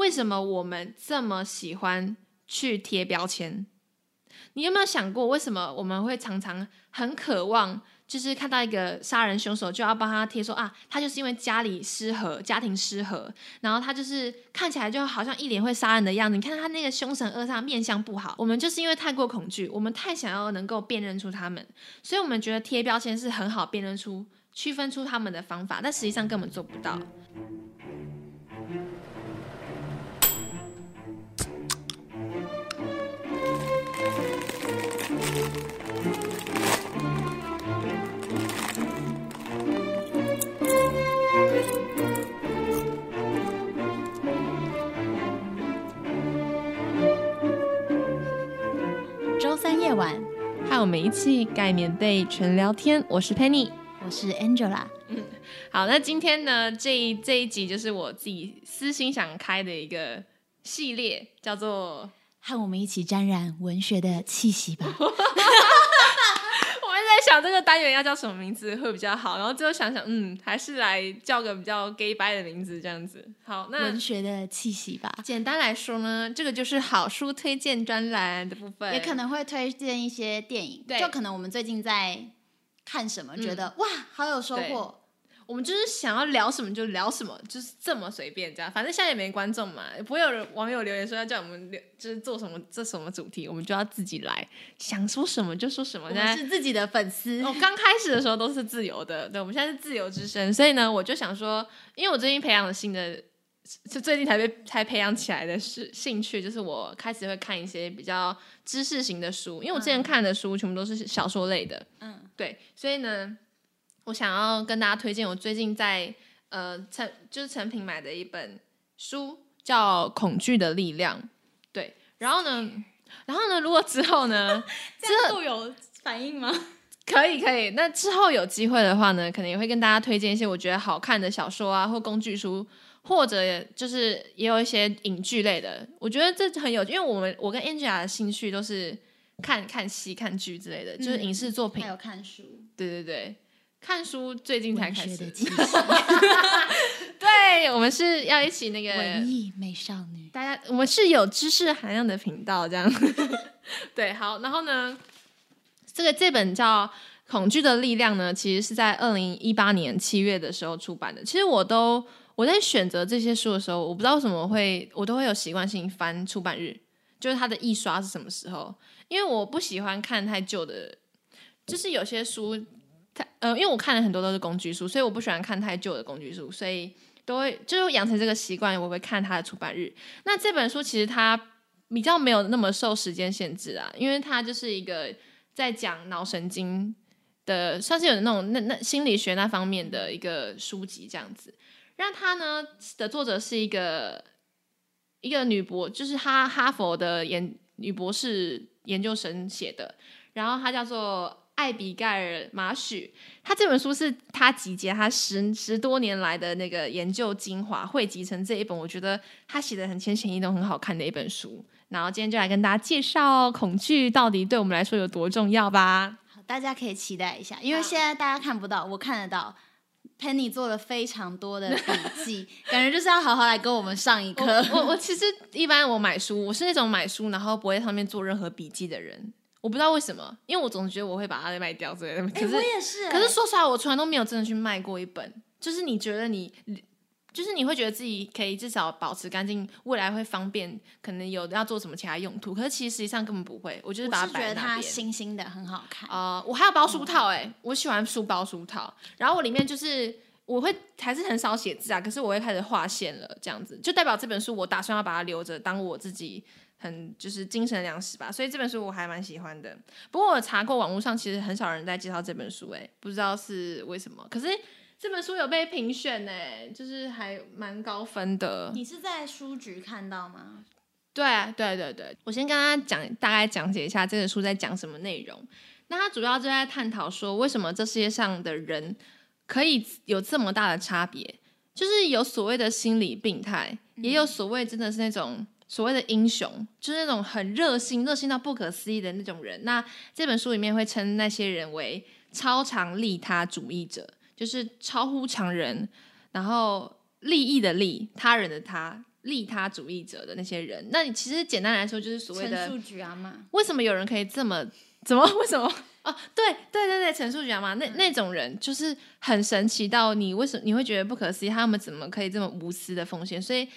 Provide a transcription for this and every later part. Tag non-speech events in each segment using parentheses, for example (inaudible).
为什么我们这么喜欢去贴标签？你有没有想过，为什么我们会常常很渴望？就是看到一个杀人凶手，就要帮他贴说啊，他就是因为家里失和，家庭失和，然后他就是看起来就好像一脸会杀人的样子。你看他那个凶神恶煞，面相不好。我们就是因为太过恐惧，我们太想要能够辨认出他们，所以我们觉得贴标签是很好辨认出、区分出他们的方法，但实际上根本做不到。夜晚，和我们一起盖棉被纯聊天。我是 Penny，我是 Angela。嗯，好，那今天呢，这一这一集就是我自己私心想开的一个系列，叫做“和我们一起沾染文学的气息吧。(laughs) ”想这个单元要叫什么名字会比较好，然后最后想想，嗯，还是来叫个比较 gay bye 的名字这样子。好，那文学的气息吧。简单来说呢，这个就是好书推荐专栏的部分，也可能会推荐一些电影。对，就可能我们最近在看什么，觉得、嗯、哇，好有收获。我们就是想要聊什么就聊什么，就是这么随便这样。反正现在也没观众嘛，也不会有人网友留言说要叫我们留，就是做什么这什么主题，我们就要自己来，想说什么就说什么。我们是自己的粉丝。我刚开始的时候都是自由的，对，我们现在是自由之声。所以呢，我就想说，因为我最近培养了新的，就最近才被才培养起来的是兴趣，就是我开始会看一些比较知识型的书，因为我之前看的书全部都是小说类的，嗯，对，所以呢。我想要跟大家推荐我最近在呃成就是成品买的一本书，叫《恐惧的力量》。对，然后呢，然后呢，如果之后呢，(laughs) 之后有反应吗？(laughs) 可以，可以。那之后有机会的话呢，可能也会跟大家推荐一些我觉得好看的小说啊，或工具书，或者就是也有一些影剧类的。我觉得这很有，因为我们我跟 Angela 的兴趣都是看看戏、看剧之类的，就是影视作品，还有看书。对对对。看书最近才开始，(laughs) 对，我们是要一起那个文艺美少女，大家我们是有知识含量的频道，这样，(laughs) 对，好，然后呢，这个这本叫《恐惧的力量》呢，其实是在二零一八年七月的时候出版的。其实我都我在选择这些书的时候，我不知道为什么会，我都会有习惯性翻出版日，就是它的印刷是什么时候，因为我不喜欢看太旧的，就是有些书。呃，因为我看了很多都是工具书，所以我不喜欢看太旧的工具书，所以都会就是养成这个习惯，我会看它的出版日。那这本书其实它比较没有那么受时间限制啊，因为它就是一个在讲脑神经的，算是有那种那那心理学那方面的一个书籍这样子。让它呢的作者是一个一个女博，就是哈哈佛的研女博士研究生写的，然后她叫做。艾比盖尔·马许，他这本书是他集结他十十多年来的那个研究精华汇集成这一本，我觉得他写的很浅显易懂，很好看的一本书。然后今天就来跟大家介绍恐惧到底对我们来说有多重要吧。好，大家可以期待一下，因为现在大家看不到，我看得到。Penny 做了非常多的笔记，感觉就是要好好来跟我们上一课。我我，我 (laughs) 其实一般我买书，我是那种买书然后不会在上面做任何笔记的人。我不知道为什么，因为我总觉得我会把它卖掉之类的。可是、欸、我也是、欸。可是说实话，我从来都没有真的去卖过一本。就是你觉得你，就是你会觉得自己可以至少保持干净，未来会方便，可能有要做什么其他用途。可是其实实际上根本不会。我就是把它摆在那边。觉得它新新的，很好看。啊、呃，我还有包书套哎、欸，我喜欢书包书套。然后我里面就是我会还是很少写字啊，可是我会开始划线了，这样子就代表这本书我打算要把它留着，当我自己。很就是精神粮食吧，所以这本书我还蛮喜欢的。不过我查过网络上，其实很少人在介绍这本书，哎，不知道是为什么。可是这本书有被评选，哎，就是还蛮高分的。你是在书局看到吗？对啊，对对对，我先跟大家讲，大概讲解一下这本书在讲什么内容。那它主要就在探讨说，为什么这世界上的人可以有这么大的差别？就是有所谓的心理病态，也有所谓真的是那种。所谓的英雄，就是那种很热心、热心到不可思议的那种人。那这本书里面会称那些人为超常利他主义者，就是超乎常人，然后利益的利，他人的他，利他主义者的那些人。那你其实简单来说就是所谓的陈树菊啊嘛。为什么有人可以这么怎么 (laughs) 为什么？哦，对对对对，陈述菊啊嘛那那种人就是很神奇到你为什么你会觉得不可思议？他们怎么可以这么无私的奉献？所以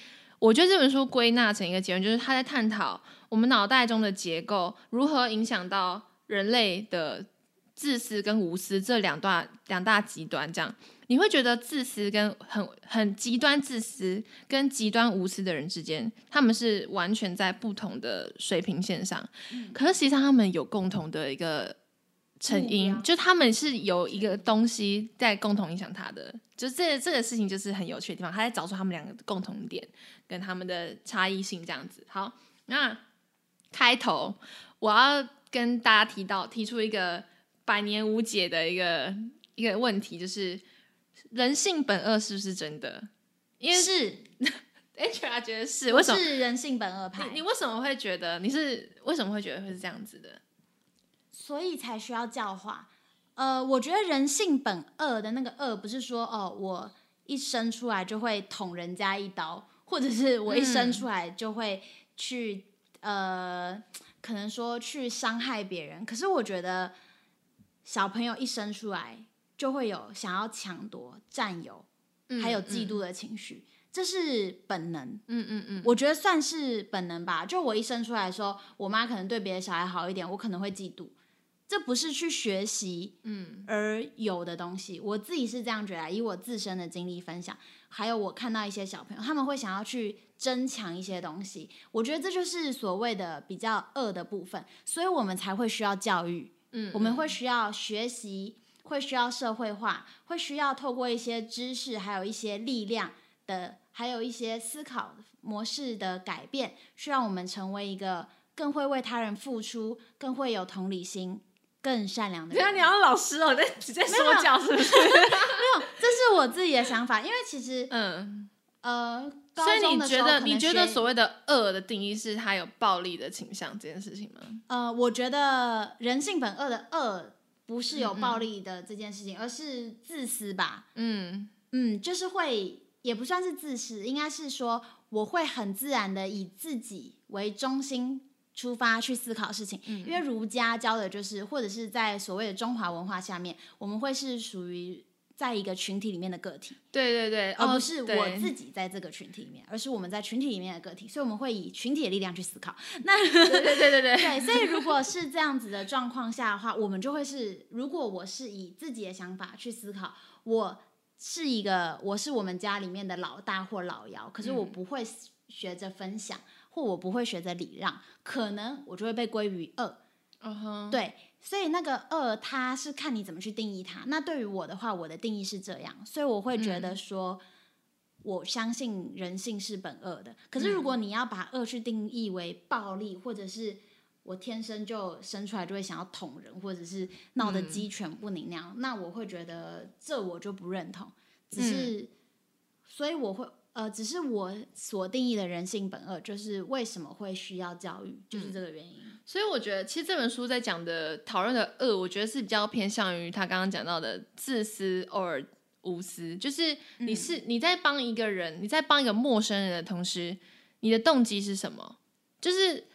我觉得这本书归纳成一个结论，就是他在探讨我们脑袋中的结构如何影响到人类的自私跟无私这两大两大极端。这样你会觉得自私跟很很极端自私跟极端无私的人之间，他们是完全在不同的水平线上。嗯、可是实际上他们有共同的一个。成因就他们是有一个东西在共同影响他的，就这这个事情就是很有趣的地方，他在找出他们两个的共同点跟他们的差异性这样子。好，那开头我要跟大家提到提出一个百年无解的一个一个问题，就是人性本恶是不是真的？因为是 (laughs) HR 觉得是，为什么是人性本恶派？你为什么会觉得你是为什么会觉得会是这样子的？所以才需要教化，呃，我觉得人性本恶的那个恶，不是说哦，我一生出来就会捅人家一刀，或者是我一生出来就会去、嗯、呃，可能说去伤害别人。可是我觉得小朋友一生出来就会有想要抢夺、占有，还有嫉妒的情绪，嗯、这是本能。嗯嗯嗯，我觉得算是本能吧。就我一生出来的时候，我妈可能对别的小孩好一点，我可能会嫉妒。这不是去学习，嗯，而有的东西，嗯、我自己是这样觉得。以我自身的经历分享，还有我看到一些小朋友，他们会想要去争抢一些东西。我觉得这就是所谓的比较恶的部分，所以我们才会需要教育，嗯，我们会需要学习，会需要社会化，会需要透过一些知识，还有一些力量的，还有一些思考模式的改变，去让我们成为一个更会为他人付出，更会有同理心。更善良的人。对啊，你要老师哦，在直接说教是不是？没有，没有，这是我自己的想法。因为其实，嗯，呃，所以你觉得你觉得所谓的恶的定义是他有暴力的倾向这件事情吗？呃，我觉得人性本恶的恶不是有暴力的这件事情，嗯嗯，而是自私吧。嗯嗯，就是会也不算是自私，应该是说我会很自然的以自己为中心。出发去思考事情，因为儒家教的就是，或者是在所谓的中华文化下面，我们会是属于在一个群体里面的个体。对对对，而不是我自己在这个群体里面，而是我们在群体里面的个体，所以我们会以群体的力量去思考。那对对对对对，对，所以如果是这样子的状况下的话，我们就会是，如果我是以自己的想法去思考，我是一个，我是我们家里面的老大或老幺，可是我不会学着分享。或我不会学着礼让，可能我就会被归于恶。Uh huh. 对，所以那个恶，它是看你怎么去定义它。那对于我的话，我的定义是这样，所以我会觉得说，嗯、我相信人性是本恶的。可是如果你要把恶去定义为暴力，或者是我天生就生出来就会想要捅人，或者是闹得鸡犬不宁那样，嗯、那我会觉得这我就不认同。只是，嗯、所以我会。呃，只是我所定义的人性本恶，就是为什么会需要教育，就是这个原因。嗯，所以我觉得，其实这本书在讲的讨论的恶，我觉得是比较偏向于他刚刚讲到的自私偶尔无私，就是你是你在帮一个人，你在帮一个陌生人的同时，你的动机是什么？就是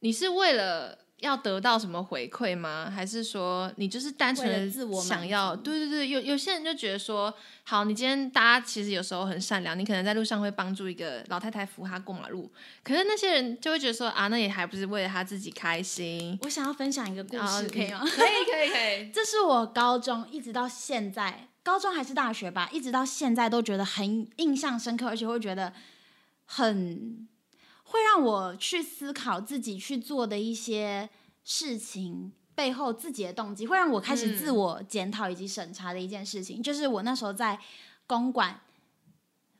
你是为了。要得到什么回馈吗？还是说你就是单纯的自我想要？对对对，有有些人就觉得说，好，你今天大家其实有时候很善良，你可能在路上会帮助一个老太太扶她过马路，可是那些人就会觉得说啊，那也还不是为了他自己开心。我想要分享一个故事，可以吗？(laughs) 可以可以可以。这是我高中一直到现在，高中还是大学吧，一直到现在都觉得很印象深刻，而且会觉得很。会让我去思考自己去做的一些事情背后自己的动机，会让我开始自我检讨以及审查的一件事情，嗯、就是我那时候在公馆，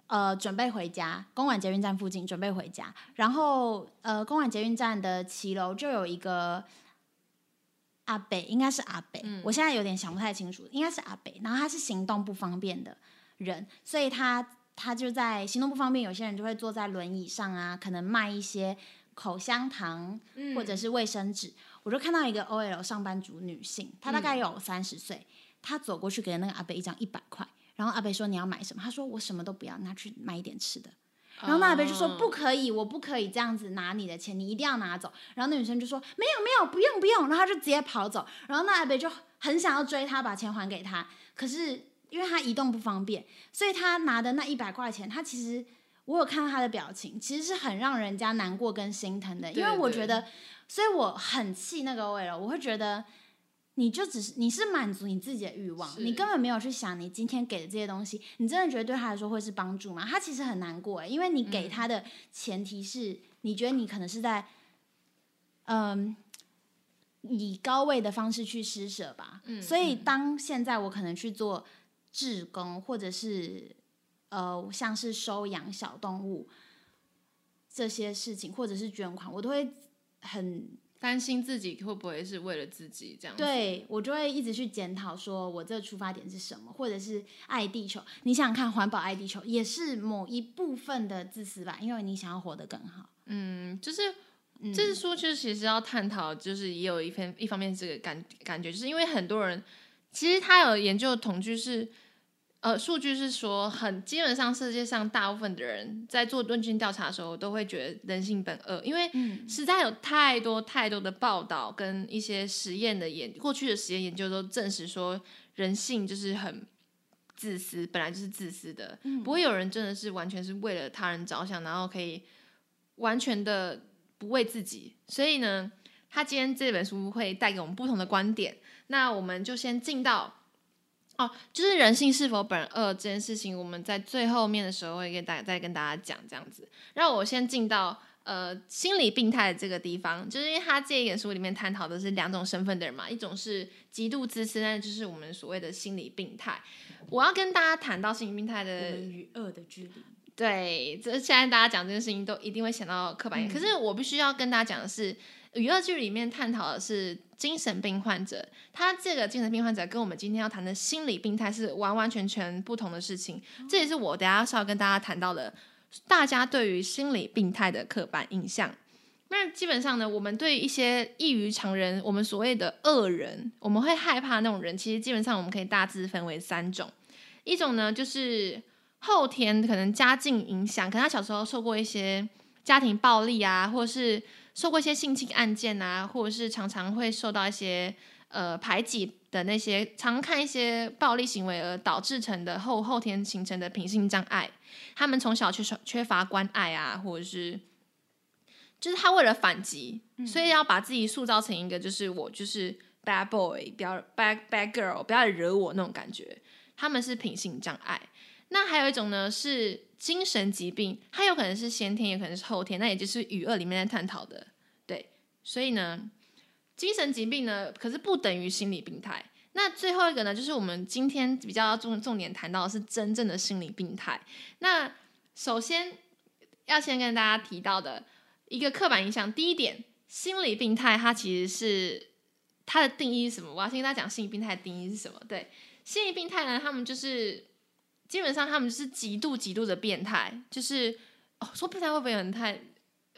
呃，准备回家，公馆捷运站附近准备回家，然后呃，公馆捷运站的骑楼就有一个阿北，应该是阿北，嗯、我现在有点想不太清楚，应该是阿北，然后他是行动不方便的人，所以他。他就在行动不方便，有些人就会坐在轮椅上啊，可能卖一些口香糖或者是卫生纸。嗯、我就看到一个 OL 上班族女性，她大概有三十岁，她走过去给那个阿北一张一百块，然后阿北说，你要买什么？她说我什么都不要，拿去买一点吃的。然后那阿伯就说不可以，我不可以这样子拿你的钱，你一定要拿走。然后那女生就说没有没有，不用不用，然后她就直接跑走。然后那阿伯就很想要追他，把钱还给他，可是因为他移动不方便，所以他拿的那一百块钱，他其实我有看到他的表情，其实是很让人家难过跟心疼的，因为我觉得，所以我很气那个 OL，我会觉得。你就只是你是满足你自己的欲望，你根本没有去想你今天给的这些东西，你真的觉得对他来说会是帮助吗？他其实很难过诶，因为你给他的前提是你觉得你可能是在，嗯，以高位的方式去施舍吧。嗯，所以当现在我可能去做志工，或者是呃，像是收养小动物这些事情，或者是捐款，我都会很。担心自己会不会是为了自己这样子？对，我就会一直去检讨，说我这个出发点是什么，或者是爱地球。你想想看，环保爱地球也是某一部分的自私吧？因为你想要活得更好。嗯，就是，就是说，就是其实要探讨，就是也有一篇一方面这个感感觉，就是因为很多人其实他有研究统计是。呃，数据是说，很基本上世界上大部分的人在做问卷调查的时候，都会觉得人性本恶，因为实在有太多太多的报道跟一些实验的研，过去的实验研究都证实说，人性就是很自私，本来就是自私的，不会有人真的是完全是为了他人着想，然后可以完全的不为自己。所以呢，他今天这本书会带给我们不同的观点，那我们就先进到。哦，就是人性是否本恶这件事情，我们在最后面的时候会跟大家再跟大家讲这样子。让我先进到呃心理病态的这个地方，就是因为他这一本书里面探讨的是两种身份的人嘛，一种是极度自私，那就是我们所谓的心理病态。我要跟大家谈到心理病态的与恶的距离。对，这现在大家讲这件事情都一定会想到刻板印象，嗯、可是我必须要跟大家讲的是。与恶距离里面探讨的是精神病患者，他这个精神病患者跟我们今天要谈的心理病态是完完全全不同的事情。这也是我等下是要跟大家谈到的，大家对于心理病态的刻板印象。那基本上呢，我们对一些异于常人，我们所谓的恶人，我们会害怕那种人。其实基本上我们可以大致分为三种，一种呢就是后天可能家境影响，可能他小时候受过一些家庭暴力啊，或者是。受过一些性侵案件啊，或者是常常会受到一些呃排挤的那些，常看一些暴力行为而导致成的后后天形成的品性障碍。他们从小缺少缺乏关爱啊，或者是就是他为了反击，嗯、所以要把自己塑造成一个就是我就是 bad boy，不要 bad bad girl，不要惹我那种感觉。他们是品性障碍。那还有一种呢是。精神疾病，它有可能是先天，也可能是后天，那也就是语恶里面在探讨的，对。所以呢，精神疾病呢，可是不等于心理病态。那最后一个呢，就是我们今天比较重重点谈到的是真正的心理病态。那首先要先跟大家提到的一个刻板印象，第一点，心理病态它其实是它的定义是什么？我要先跟大家讲心理病态的定义是什么？对，心理病态呢，他们就是。基本上他们就是极度极度的变态，就是哦，说变态会不会很太？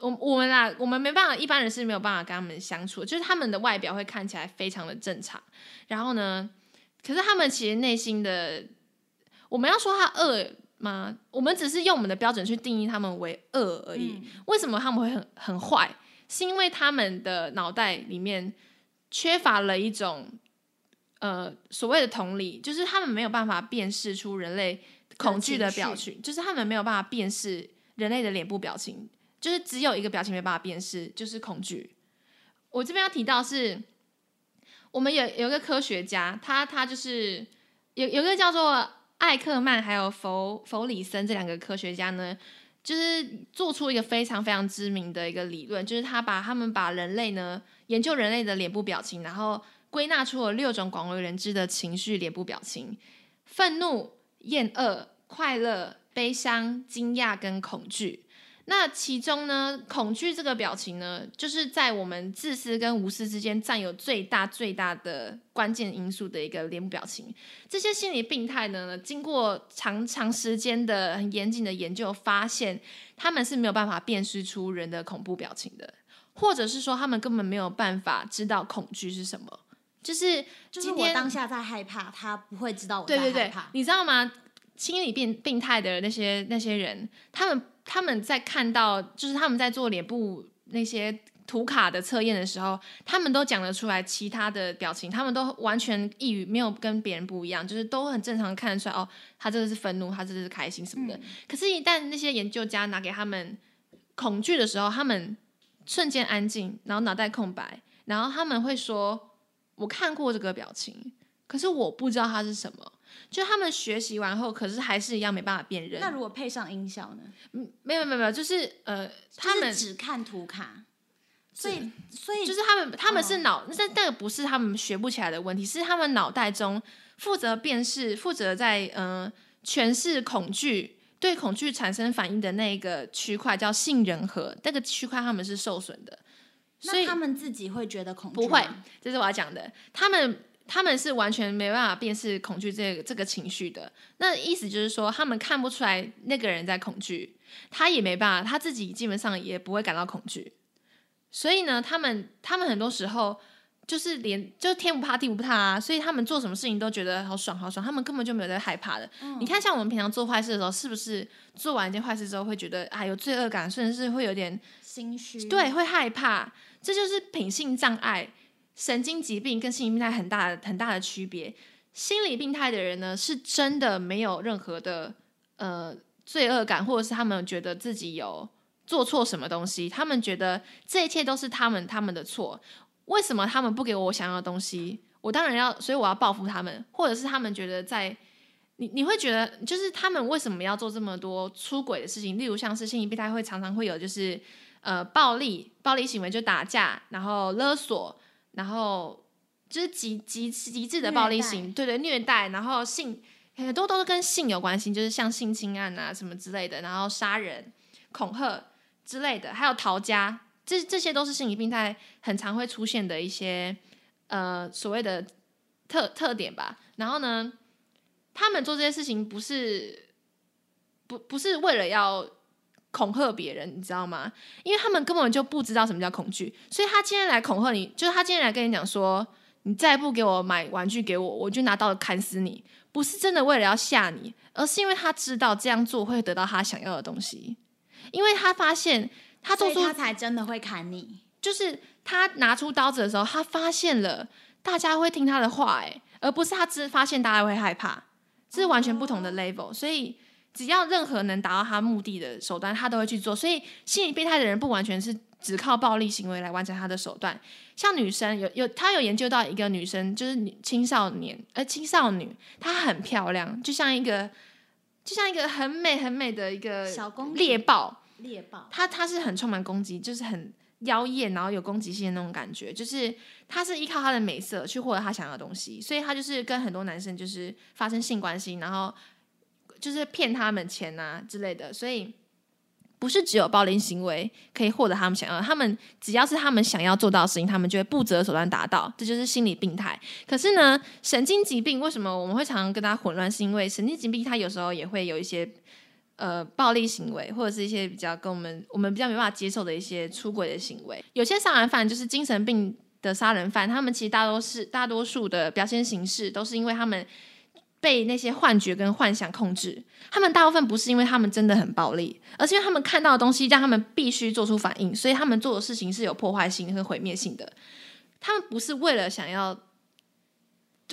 我我们啦，我们没办法，一般人是没有办法跟他们相处。就是他们的外表会看起来非常的正常，然后呢，可是他们其实内心的，我们要说他恶吗？我们只是用我们的标准去定义他们为恶而已。嗯、为什么他们会很很坏？是因为他们的脑袋里面缺乏了一种。呃，所谓的同理，就是他们没有办法辨识出人类恐惧的表情，就是他们没有办法辨识人类的脸部表情，就是只有一个表情没办法辨识，就是恐惧。我这边要提到是，我们有有一个科学家，他他就是有有一个叫做艾克曼还有弗弗里森这两个科学家呢，就是做出一个非常非常知名的一个理论，就是他把他们把人类呢研究人类的脸部表情，然后。归纳出了六种广为人知的情绪脸部表情：愤怒、厌恶、快乐、悲伤、惊讶跟恐惧。那其中呢，恐惧这个表情呢，就是在我们自私跟无私之间占有最大最大的关键因素的一个脸部表情。这些心理病态呢，经过长长时间的很严谨的研究，发现他们是没有办法辨识出人的恐怖表情的，或者是说他们根本没有办法知道恐惧是什么。就是就是我当下在害怕，他不会知道我在害怕。对对对，你知道吗？心理病病态的那些那些人，他们他们在看到，就是他们在做脸部那些图卡的测验的时候，他们都讲得出来其他的表情，他们都完全异于没有跟别人不一样，就是都很正常看得出来哦，他这个是愤怒，他这个是开心什么的。嗯、可是，一旦那些研究家拿给他们恐惧的时候，他们瞬间安静，然后脑袋空白，然后他们会说：“我看过这个表情，可是我不知道它是什么。”就他们学习完后，可是还是一样没办法辨认。那如果配上音效呢？嗯，没有没有没有，就是呃，他们只看图卡。所以，所以就是他们，他们是脑，那、哦、那个不是他们学不起来的问题，是他们脑袋中负责辨识、负责在嗯、呃、诠释恐惧、对恐惧产生反应的那个区块叫杏仁核，那个区块他们是受损的。所以他们自己会觉得恐惧？不会，这是我要讲的。他们他们是完全没办法辨识恐惧这个这个情绪的。那意思就是说，他们看不出来那个人在恐惧，他也没办法，他自己基本上也不会感到恐惧。所以呢，他们他们很多时候就是连就天不怕地不怕啊，所以他们做什么事情都觉得好爽好爽，他们根本就没有在害怕的。嗯、你看，像我们平常做坏事的时候，是不是做完一件坏事之后会觉得啊有罪恶感，甚至是会有点心虚？对，会害怕。这就是品性障碍、神经疾病跟心理病态很大的很大的区别。心理病态的人呢，是真的没有任何的呃罪恶感，或者是他们觉得自己有。做错什么东西？他们觉得这一切都是他们他们的错。为什么他们不给我我想要的东西？我当然要，所以我要报复他们。或者是他们觉得在你你会觉得，就是他们为什么要做这么多出轨的事情？例如像是心理病态会常常会有就是呃暴力暴力行为，就打架，然后勒索，然后就是极极极致的暴力行，对对虐待，然后性很多都是跟性有关系，就是像性侵案啊什么之类的，然后杀人恐吓。之类的，还有逃家，这这些都是心理病态很常会出现的一些呃所谓的特特点吧。然后呢，他们做这些事情不是不不是为了要恐吓别人，你知道吗？因为他们根本就不知道什么叫恐惧，所以他今天来恐吓你，就是他今天来跟你讲说，你再不给我买玩具给我，我就拿刀砍死你。不是真的为了要吓你，而是因为他知道这样做会得到他想要的东西。因为他发现，他做出他才真的会砍你。就是他拿出刀子的时候，他发现了大家会听他的话，哎，而不是他只发现大家会害怕，这是完全不同的 level。所以，只要任何能达到他目的的手段，他都会去做。所以，心理变态的人不完全是只靠暴力行为来完成他的手段。像女生有有，他有研究到一个女生，就是女青少年，呃，青少女，她很漂亮，就像一个。就像一个很美很美的一个小公猎豹，猎豹，她她是很充满攻击，就是很妖艳，然后有攻击性的那种感觉。就是她是依靠她的美色去获得她想要的东西，所以她就是跟很多男生就是发生性关系，然后就是骗他们钱啊之类的，所以。不是只有暴力行为可以获得他们想要，他们只要是他们想要做到的事情，他们就会不择手段达到，这就是心理病态。可是呢，神经疾病为什么我们会常常跟他混乱？是因为神经疾病它有时候也会有一些呃暴力行为，或者是一些比较跟我们我们比较没办法接受的一些出轨的行为。有些杀人犯就是精神病的杀人犯，他们其实大多是大多数的表现形式都是因为他们。被那些幻觉跟幻想控制，他们大部分不是因为他们真的很暴力，而是因为他们看到的东西让他们必须做出反应，所以他们做的事情是有破坏性和毁灭性的。他们不是为了想要，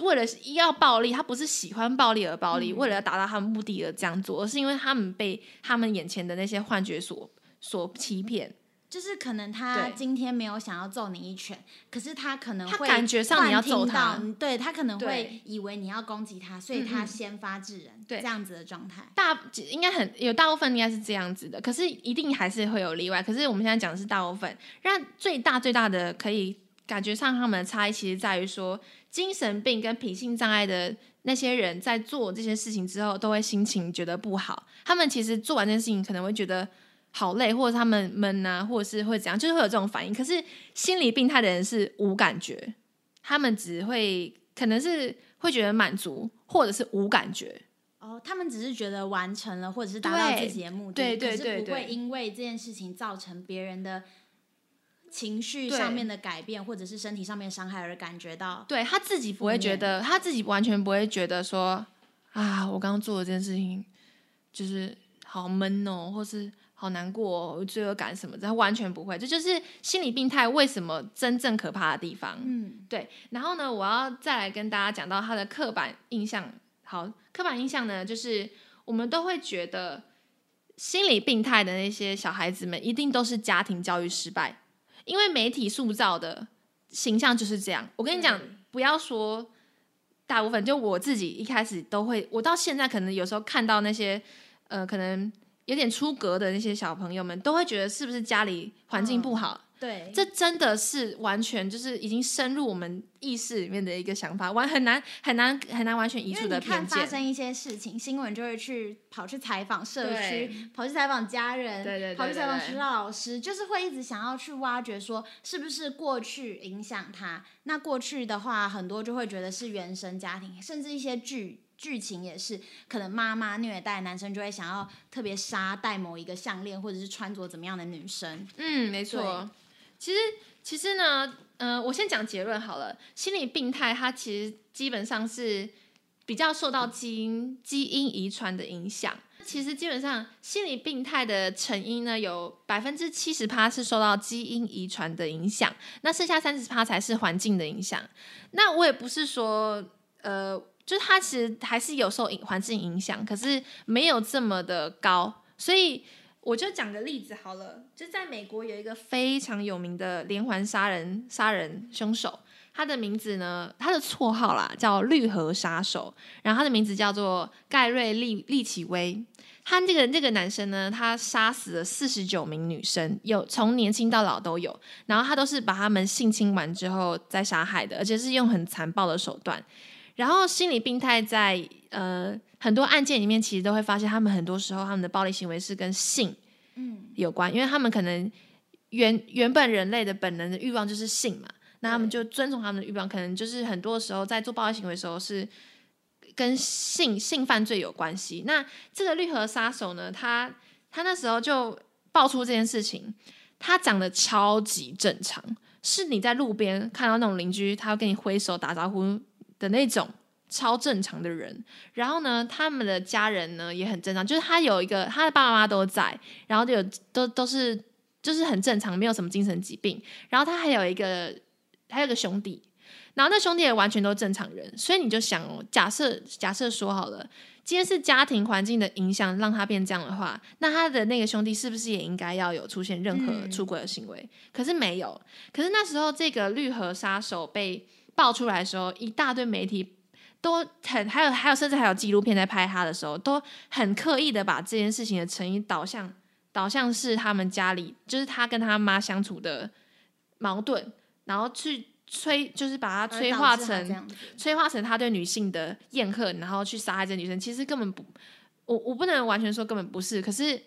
为了要暴力，他不是喜欢暴力而暴力，嗯、为了要达到他们目的而这样做，而是因为他们被他们眼前的那些幻觉所所欺骗。就是可能他今天没有想要揍你一拳，可是他可能会感觉上你要揍他，对他可能会以为你要攻击他，所以他先发制人，对这样子的状态。大应该很有大部分应该是这样子的，可是一定还是会有例外。可是我们现在讲的是大部分，让最大最大的可以感觉上他们的差异，其实在于说精神病跟品性障碍的那些人在做这些事情之后，都会心情觉得不好。他们其实做完这件事情，可能会觉得。好累，或者他们闷啊，或者是会怎样，就是会有这种反应。可是心理病态的人是无感觉，他们只会可能是会觉得满足，或者是无感觉。哦，他们只是觉得完成了，或者是达到自己的目的，对对是不会因为这件事情造成别人的情绪上面的改变，或者是身体上面伤害而感觉到。对，他自己不会觉得，他自己完全不会觉得说啊，我刚刚做的这件事情就是好闷哦，或是。好难过、哦，罪恶感什么的，他完全不会。这就是心理病态为什么真正可怕的地方。嗯，对。然后呢，我要再来跟大家讲到他的刻板印象。好，刻板印象呢，就是我们都会觉得心理病态的那些小孩子们一定都是家庭教育失败，因为媒体塑造的形象就是这样。我跟你讲，不要说。大部分就我自己一开始都会，我到现在可能有时候看到那些，呃，可能有点出格的那些小朋友们，都会觉得是不是家里环境不好。嗯对，这真的是完全就是已经深入我们意识里面的一个想法，完很难很难很难完全移除的偏见。因为你看发生一些事情，新闻就会去跑去采访社区，跑去采访家人，对对对对对，跑去采访学校老师，就是会一直想要去挖掘说是不是过去影响他。那过去的话，很多就会觉得是原生家庭，甚至一些剧。剧情也是，可能妈妈虐待男生，就会想要特别杀戴某一个项链，或者是穿着怎么样的女生。嗯，没错。其实，其实呢，呃，我先讲结论好了。心理病态它其实基本上是比较受到基因基因遗传的影响。其实基本上心理病态的成因呢，有百分之七十趴是受到基因遗传的影响，那剩下三十趴才是环境的影响。那我也不是说，呃。就是他其实还是有受环境影响，可是没有这么的高。所以我就讲个例子好了，就在美国有一个非常有名的连环杀人杀人凶手，他的名字呢，他的绰号啦叫绿河杀手，然后他的名字叫做盖瑞利利奇威。他这个这个男生呢，他杀死了四十九名女生，有从年轻到老都有，然后他都是把他们性侵完之后再杀害的，而且是用很残暴的手段。然后心理病态在呃很多案件里面，其实都会发现他们很多时候他们的暴力行为是跟性嗯有关，因为他们可能原原本人类的本能的欲望就是性嘛，那他们就遵从他们的欲望，可能就是很多时候在做暴力行为的时候是跟性性犯罪有关系。那这个绿河杀手呢，他他那时候就爆出这件事情，他长得超级正常，是你在路边看到那种邻居，他要跟你挥手打招呼。的那种超正常的人，然后呢，他们的家人呢也很正常，就是他有一个他的爸爸妈妈都在，然后就有都都是就是很正常，没有什么精神疾病，然后他还有一个还有个兄弟，然后那兄弟也完全都正常人，所以你就想哦，假设假设说好了，今天是家庭环境的影响让他变这样的话，那他的那个兄弟是不是也应该要有出现任何出轨的行为？嗯。可是没有，可是那时候这个绿河杀手被。爆出来的时候，一大堆媒体都很，还有还有，甚至还有纪录片在拍他的时候，都很刻意的把这件事情的成因导向导向是他们家里，就是他跟他妈相处的矛盾，然后去催，就是把他催化成催化成他对女性的厌恨，然后去杀害这女生。其实根本不，我我不能完全说根本不是，可是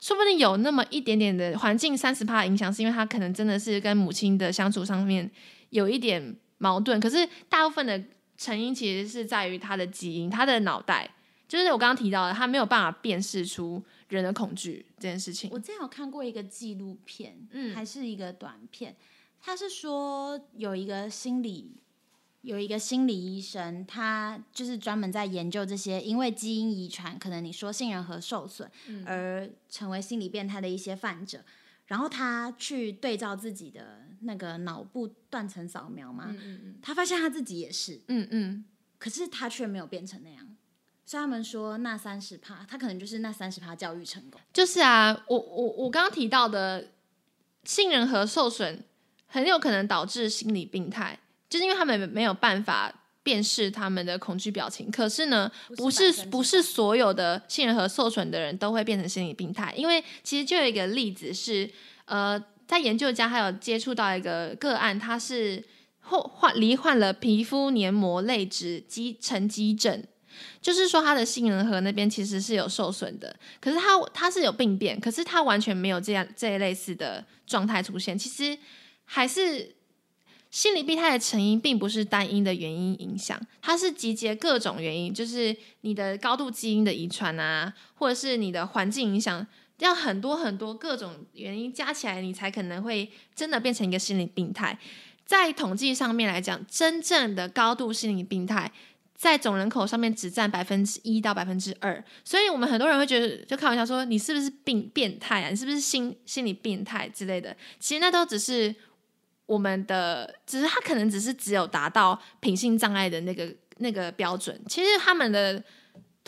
说不定有那么一点点的环境三十趴影响，是因为他可能真的是跟母亲的相处上面有一点。矛盾，可是大部分的成因其实是在于他的基因，他的脑袋，就是我刚刚提到的，他没有办法辨识出人的恐惧这件事情。我之前有看过一个纪录片，嗯，还是一个短片，他是说有一个心理，有一个心理医生，他就是专门在研究这些因为基因遗传，可能你说杏仁核受损而成为心理变态的一些患者。然后他去对照自己的那个脑部断层扫描嘛，嗯嗯嗯，他发现他自己也是，嗯嗯，可是他却没有变成那样，所以他们说那三十趴，他可能就是那三十趴教育成功。就是啊，我我我刚刚提到的杏仁核受损，很有可能导致心理病态，就是因为他们没有办法。辨识他们的恐惧表情，可是呢，不是不是所有的杏仁核受损的人都会变成心理病态，因为其实就有一个例子是，呃，在研究家还有接触到一个个案，他是患患罹患了皮肤黏膜类脂肌沉积症，就是说他的杏仁核那边其实是有受损的，可是他他是有病变，可是他完全没有这样这一类似的状态出现，其实还是。心理病态的成因并不是单一的原因影响，它是集结各种原因，就是你的高度基因的遗传啊，或者是你的环境影响，要很多很多各种原因加起来，你才可能会真的变成一个心理病态。在统计上面来讲，真正的高度心理病态，在总人口上面只占百分之一到百分之二，所以我们很多人会觉得，就开玩笑说你是不是病变态啊？你是不是心心理变态之类的？其实那都只是我们的，只是他可能只是只有达到品性障碍的那个那个标准。其实他们的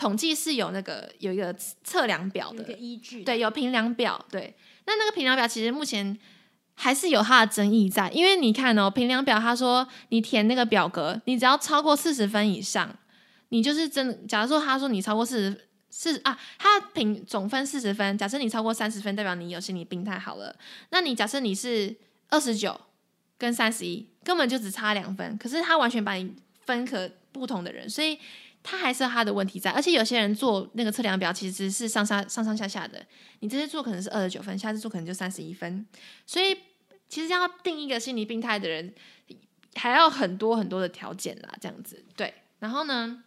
统计是有那个有一个测量表的，一个依据，对，有评量表。对，那那个评量表其实目前。还是有它的争议在，因为你看哦，评量表他说你填那个表格，你只要超过四十分以上，你就是真。假如说他说你超过四十四啊，他评总分四十分，假设你超过三十分，代表你有心理病态好了。那你假设你是二十九跟三十一，根本就只差两分，可是他完全把你分可不同的人，所以。他还是他的问题在，而且有些人做那个测量表其实是上上上上下下的，你这次做可能是二十九分，下次做可能就三十一分，所以其实要定一个心理病态的人，还要很多很多的条件啦，这样子对。然后呢，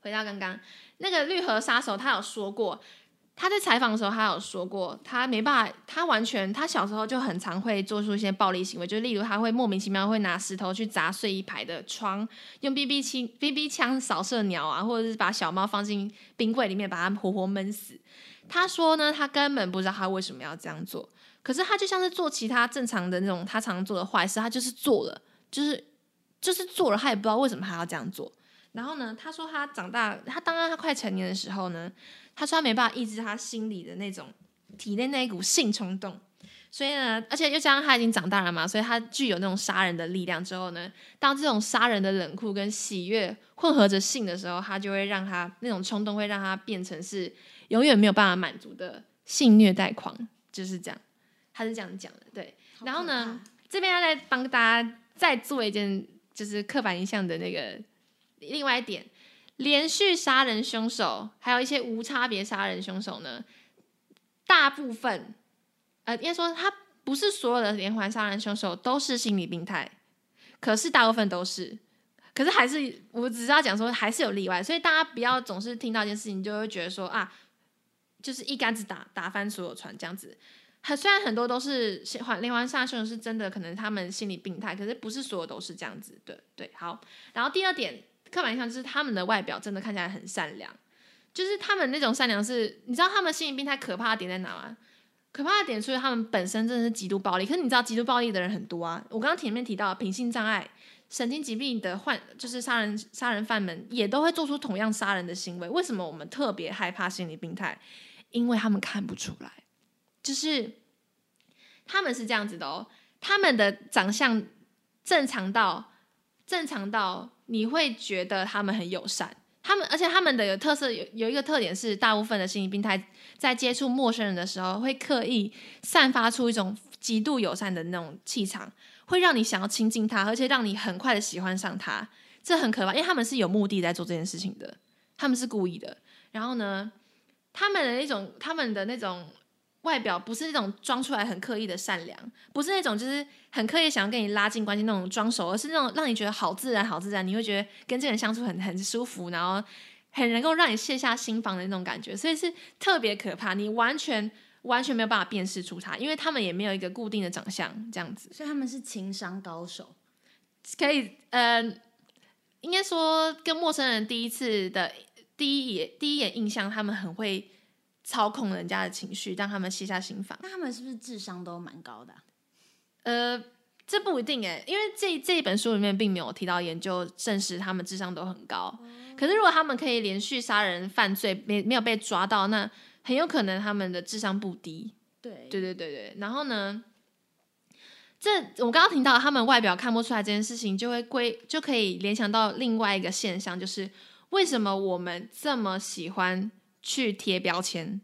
回到刚刚那个绿河杀手，他有说过。他在采访的时候，他有说过，他没办法，他完全，他小时候就很常会做出一些暴力行为，就例如他会莫名其妙会拿石头去砸碎一排的窗，用 BB 枪 BB 枪扫射鸟啊，或者是把小猫放进冰柜里面把它活活闷死。他说呢，他根本不知道他为什么要这样做，可是他就像是做其他正常的那种他常做的坏事，他就是做了，就是就是做了，他也不知道为什么他要这样做。然后呢，他说他长大，他当他快成年的时候呢。他说他没办法抑制他心里的那种体内那一股性冲动，所以呢，而且又加上他已经长大了嘛，所以他具有那种杀人的力量。之后呢，当这种杀人的冷酷跟喜悦混合着性的时候，他就会让他那种冲动会让他变成是永远没有办法满足的性虐待狂，就是这样。他是这样讲的，对。然后呢，这边要再帮大家再做一件就是刻板印象的那个另外一点。连续杀人凶手，还有一些无差别杀人凶手呢，大部分，呃，应该说他不是所有的连环杀人凶手都是心理病态，可是大部分都是，可是还是我只是要讲说还是有例外，所以大家不要总是听到一件事情就会觉得说啊，就是一竿子打打翻所有船这样子。很虽然很多都是环连环杀人凶手是真的，可能他们心理病态，可是不是所有都是这样子的。对，好，然后第二点。刻板印象就是他们的外表真的看起来很善良，就是他们那种善良是，你知道他们心理病态可怕的点在哪吗？可怕的点除了他们本身真的是极度暴力，可是你知道极度暴力的人很多啊。我刚刚前面提到品性障碍、神经疾病的患，就是杀人杀人犯们也都会做出同样杀人的行为。为什么我们特别害怕心理病态？因为他们看不出来，就是他们是这样子的哦，他们的长相正常到正常到。你会觉得他们很友善，他们而且他们的有特色有有一个特点是，大部分的心理病态在接触陌生人的时候，会刻意散发出一种极度友善的那种气场，会让你想要亲近他，而且让你很快的喜欢上他，这很可怕，因为他们是有目的在做这件事情的，他们是故意的。然后呢，他们的那种他们的那种。外表不是那种装出来很刻意的善良，不是那种就是很刻意想要跟你拉近关系那种装熟，而是那种让你觉得好自然、好自然，你会觉得跟这个人相处很很舒服，然后很能够让你卸下心防的那种感觉，所以是特别可怕，你完全完全没有办法辨识出他，因为他们也没有一个固定的长相这样子，所以他们是情商高手，可以呃，应该说跟陌生人第一次的第一眼第一眼印象，他们很会。操控人家的情绪，让他们卸下心防。那他们是不是智商都蛮高的啊？呃，这不一定诶，因为这这一本书里面并没有提到研究证实他们智商都很高。嗯。可是如果他们可以连续杀人犯罪没没有被抓到，那很有可能他们的智商不低。对对对对对。然后呢，这我刚刚听到他们外表看不出来这件事情，就会归就可以联想到另外一个现象，就是为什么我们这么喜欢。去贴标签，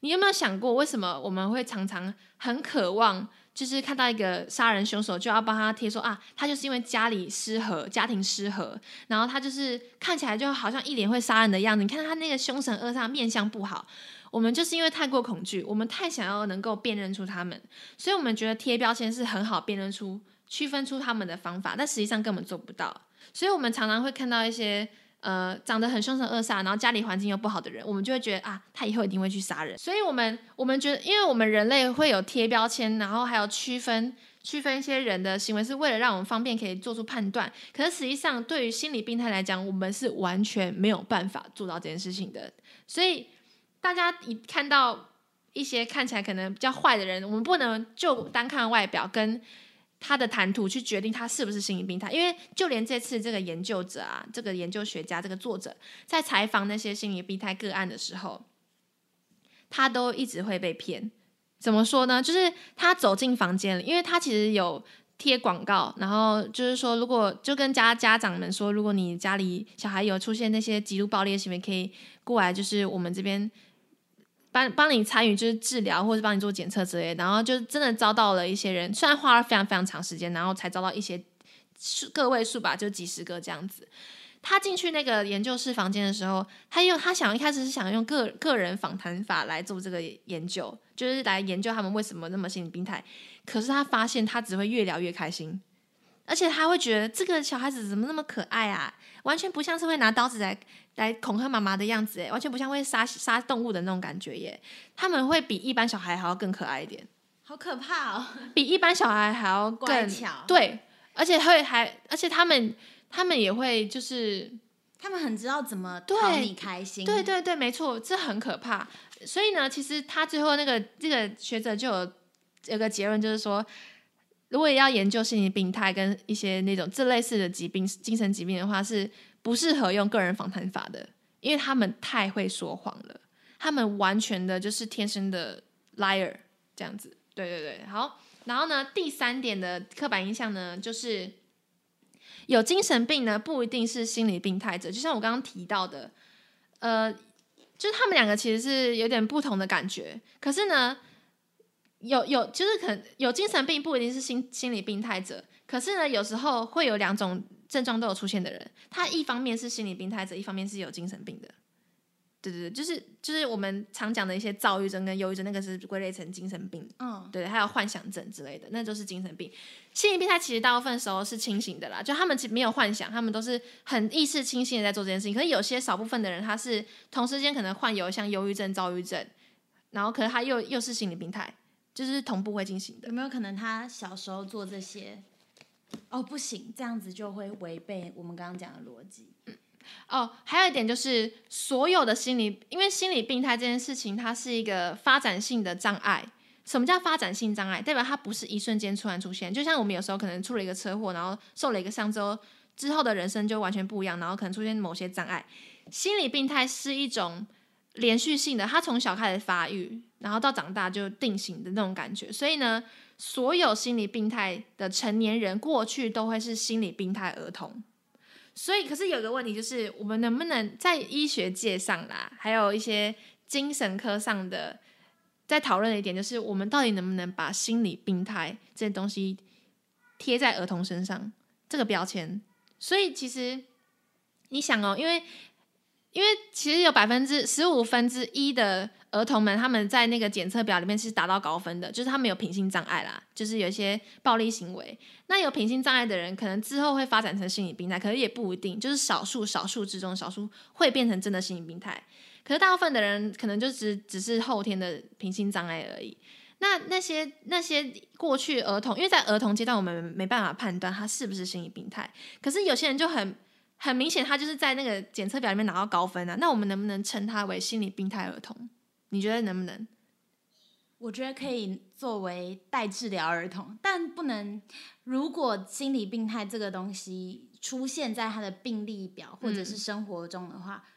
你有没有想过，为什么我们会常常很渴望，就是看到一个杀人凶手，就要帮他贴说啊，他就是因为家里失和，家庭失和，然后他就是看起来就好像一脸会杀人的样子。你看他那个凶神恶煞，面相不好。我们就是因为太过恐惧，我们太想要能够辨认出他们，所以我们觉得贴标签是很好辨认出、区分出他们的方法，但实际上根本做不到。所以我们常常会看到一些。呃，长得很凶神恶煞，然后家里环境又不好的人，我们就会觉得啊，他以后一定会去杀人。所以，我们我们觉得，因为我们人类会有贴标签，然后还有区分区分一些人的行为，是为了让我们方便可以做出判断。可是实际上，对于心理病态来讲，我们是完全没有办法做到这件事情的。所以大家一看到一些看起来可能比较坏的人，我们不能就单看外表跟他的谈吐去决定他是不是心理病态。因为就连这次这个研究者啊，这个研究学家，这个作者在采访那些心理病态个案的时候，他都一直会被骗。怎么说呢？就是他走进房间里，因为他其实有贴广告，然后就是说，如果就跟家家长们说，如果你家里小孩有出现那些极度暴力的行为，可以过来，就是我们这边帮帮你参与，就是治疗或者帮你做检测之类。然后就真的遭到了一些人，虽然花了非常非常长时间，然后才遭到一些数个位数吧，就几十个这样子。他进去那个研究室房间的时候，他用他想一开始是想用个 (laughs) 个人访谈法来做这个研究，就是来研究他们为什么那么心理病态。可是他发现他只会越聊越开心，而且他会觉得这个小孩子怎么那么可爱啊，完全不像是会拿刀子来来恐吓妈妈的样子，哎，完全不像会杀杀动物的那种感觉耶。他们会比一般小孩还要更可爱一点，好可怕哦，(laughs) 比一般小孩还要更乖巧。对，而且会还而且他们。他们也会，就是他们很知道怎么讨你开心。对对对，没错，这很可怕。所以呢，其实他最后那个这个学者就有有个结论，就是说，如果要研究心理病态跟一些那种这类似的疾病、精神疾病的话，是不适合用个人访谈法的，因为他们太会说谎了，他们完全的就是天生的 liar 这样子。对对对，好。然后呢，第三点的刻板印象呢，就是。有精神病呢，不一定是心理病态者。就像我刚刚提到的，呃，就是他们两个其实是有点不同的感觉。可是呢，有有就是可能有精神病不一定是心心理病态者。可是呢，有时候会有两种症状都有出现的人，他一方面是心理病态者，一方面是有精神病的。对对对，就是就是我们常讲的一些躁郁症跟忧郁症，那个是归类成精神病。嗯，对，还有幻想症之类的，那就是精神病。心理病态其实大部分时候是清醒的啦，就他们其实没有幻想，他们都是很意识清醒的在做这件事情。可是有些少部分的人，他是同时间可能患有像忧郁症、躁郁症，然后可能他又又是心理病态，就是同步会进行的。有没有可能他小时候做这些？哦，不行，这样子就会违背我们刚刚讲的逻辑。嗯。哦，还有一点就是，所有的心理，因为心理病态这件事情，它是一个发展性的障碍。什么叫发展性障碍？代表它不是一瞬间突然出现。就像我们有时候可能出了一个车祸，然后受了一个伤之后，之后的人生就完全不一样，然后可能出现某些障碍。心理病态是一种连续性的，它从小开始发育，然后到长大就定型的那种感觉。所以呢，所有心理病态的成年人，过去都会是心理病态儿童。所以，可是有个问题就是，我们能不能在医学界上啦，还有一些精神科上的，在讨论的一点就是，我们到底能不能把心理病态这些东西贴在儿童身上这个标签？所以，其实你想哦，因为因为其实有百分之十五分之一的。儿童们他们在那个检测表里面是达到高分的，就是他们有品性障碍啦，就是有一些暴力行为。那有品性障碍的人，可能之后会发展成心理病态，可是也不一定，就是少数少数之中少数会变成真的心理病态。可是大部分的人可能就只只是后天的品性障碍而已。那那些那些过去儿童，因为在儿童阶段我们没办法判断他是不是心理病态，可是有些人就很很明显，他就是在那个检测表里面拿到高分啊。那我们能不能称他为心理病态儿童？你觉得能不能？我觉得可以作为待治疗儿童，但不能。如果心理病态这个东西出现在他的病历表或者是生活中的话，嗯，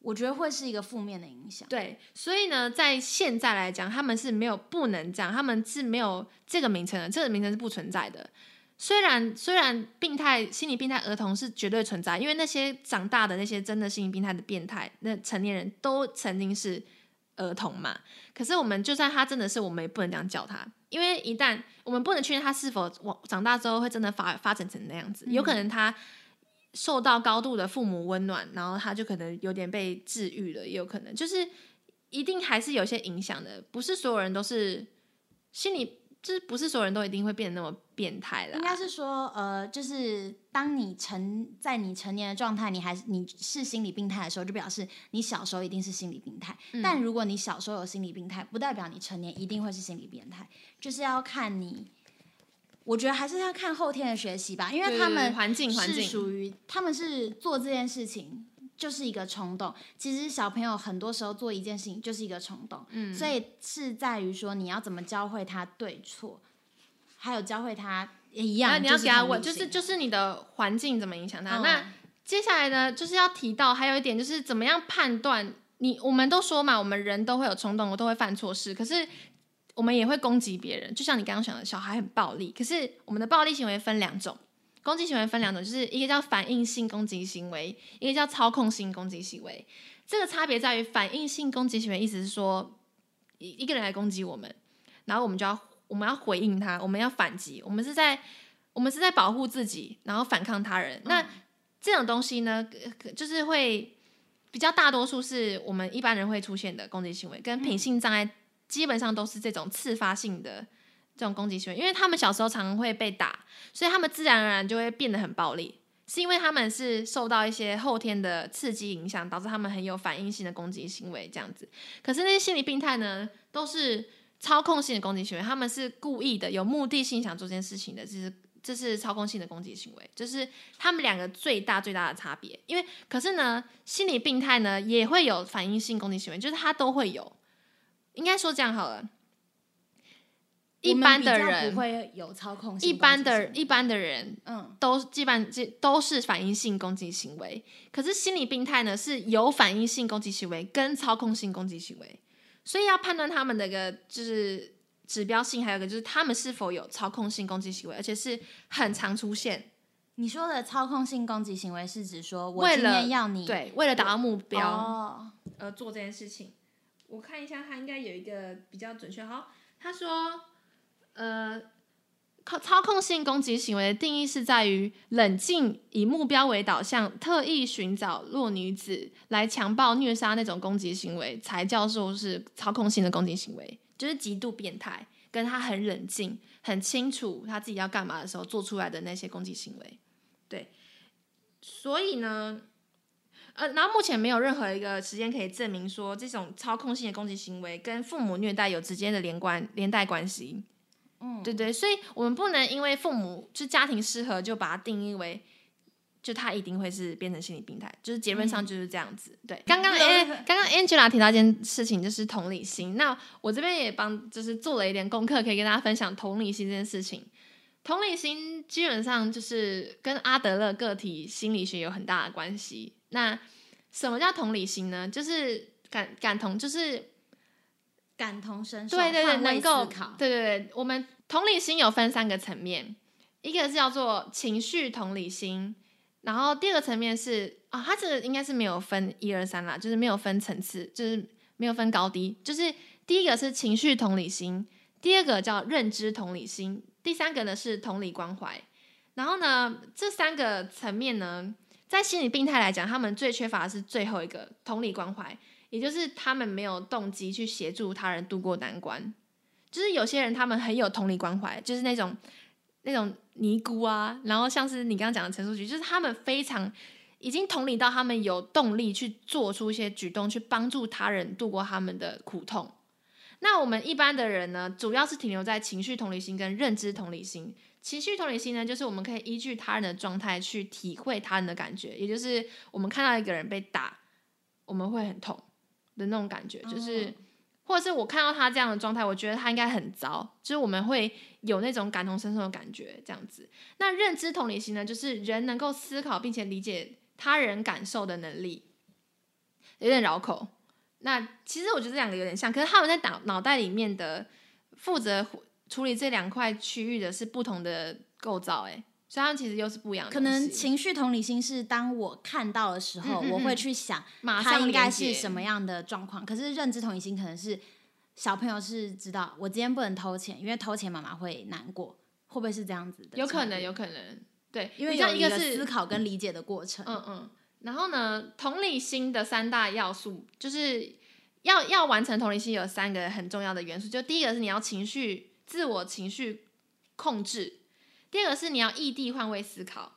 我觉得会是一个负面的影响。对，所以呢，在现在来讲，他们是没有不能这样，他们是没有这个名称的，这个名称是不存在的。虽然虽然病态心理病态儿童是绝对存在，因为那些长大的那些真的心理病态的变态，那成年人都曾经是。儿童嘛，可是我们就算他真的是，我们也不能这样叫他，因为一旦我们不能确认他是否往长大之后会真的发发展成那样子，有可能他受到高度的父母温暖，然后他就可能有点被治愈了，也有可能。就是一定还是有些影响的，不是所有人都是心理。就是不是所有人都一定会变得那么变态了。应该是说，呃，就是当你成在你成年的状态，你还是你是心理病态的时候，就表示你小时候一定是心理病态。嗯。但如果你小时候有心理病态，不代表你成年一定会是心理变态，就是要看你我觉得还是要看后天的学习吧，因为他们环境环境是属于他们是做这件事情就是一个冲动。其实小朋友很多时候做一件事情就是一个冲动，嗯，所以是在于说你要怎么教会他对错，还有教会他也一样，你要给他问，就是就是你的环境怎么影响他。嗯、那接下来呢，就是要提到还有一点就是怎么样判断你，我们都说嘛，我们人都会有冲动，我都会犯错事，可是。我们也会攻击别人，就像你刚刚讲的，小孩很暴力。可是我们的暴力行为分两种，攻击行为分两种，就是一个叫反应性攻击行为，一个叫操控性攻击行为。这个差别在于，反应性攻击行为意思是说，一一个人来攻击我们，然后我们就要我们要回应他，我们要反击，我们是在我们是在保护自己，然后反抗他人。嗯、那这种东西呢，就是会比较大多数是我们一般人会出现的攻击行为，跟品性障碍。基本上都是这种自发性的这种攻击行为，因为他们小时候常常会被打，所以他们自然而然就会变得很暴力，是因为他们是受到一些后天的刺激影响，导致他们很有反应性的攻击行为这样子。可是那些心理病态呢，都是操控性的攻击行为，他们是故意的、有目的性想做这件事情的，这是这是操控性的攻击行为，就是他们两个最大最大的差别。因为可是呢，心理病态呢也会有反应性攻击行为，就是他都会有。应该说这样好了，一般的人不会有操控性。一般的一般的人，嗯，都基本这都是反应性攻击行为。可是心理病态呢，是有反应性攻击行为跟操控性攻击行为。所以要判断他们的一个就是指标性，还有一个就是他们是否有操控性攻击行为，而且是很常出现。你说的操控性攻击行为是指说我今天要你对为了达到目标哦而做这件事情。我看一下，他应该有一个比较准确。好，他说，呃，操操控性攻击行为的定义是在于冷静、以目标为导向、特意寻找弱女子来强暴虐杀那种攻击行为，才叫做是操控性的攻击行为，就是极度变态，跟他很冷静、很清楚他自己要干嘛的时候做出来的那些攻击行为。对，所以呢。呃，然后目前没有任何一个时间可以证明说这种操控性的攻击行为跟父母虐待有直接的连关连带关系。嗯，对对，所以我们不能因为父母就家庭失和就把它定义为，就他一定会是变成心理病态，就是结论上就是这样子。嗯、对，刚刚哎，刚刚 Angela 提到一件事情，就是同理心。那我这边也帮就是做了一点功课，可以跟大家分享同理心这件事情。同理心基本上就是跟阿德勒个体心理学有很大的关系。那什么叫同理心呢？就是感感同，就是感同身受，对对对，能够对对对。我们同理心有分三个层面，一个是叫做情绪同理心，然后第二个层面是啊，它这个应该是没有分一二三啦，就是没有分层次，就是没有分高低，就是第一个是情绪同理心，第二个叫认知同理心，第三个呢是同理关怀。然后呢，这三个层面呢。在心理病态来讲，他们最缺乏的是最后一个同理关怀，也就是他们没有动机去协助他人度过难关。就是有些人他们很有同理关怀，就是那种那种尼姑啊，然后像是你刚刚讲的陈述句，就是他们非常已经同理到他们有动力去做出一些举动，去帮助他人度过他们的苦痛。那我们一般的人呢，主要是停留在情绪同理心跟认知同理心。情绪同理心呢，就是我们可以依据他人的状态去体会他人的感觉，也就是我们看到一个人被打，我们会很痛的那种感觉，就是、哦、或者是我看到他这样的状态，我觉得他应该很糟，就是我们会有那种感同身受的感觉，这样子。那认知同理心呢，就是人能够思考并且理解他人感受的能力，有点绕口。那其实我觉得这两个有点像，可是他们在脑脑袋里面的负责。处理这两块区域的是不同的构造，哎，所以他们其实又是不一样的。可能情绪同理心是当我看到的时候，嗯嗯嗯，我会去想，他应该是什么样的状况。可是认知同理心可能是小朋友是知道，我今天不能偷钱，因为偷钱妈妈会难过，会不会是这样子的？有可能，有可能，对，因为有一个思考跟理解的过程。嗯嗯。然后呢，同理心的三大要素，就是要要完成同理心有三个很重要的元素，就第一个是你要情绪。自我情绪控制，第二个是你要异地换位思考，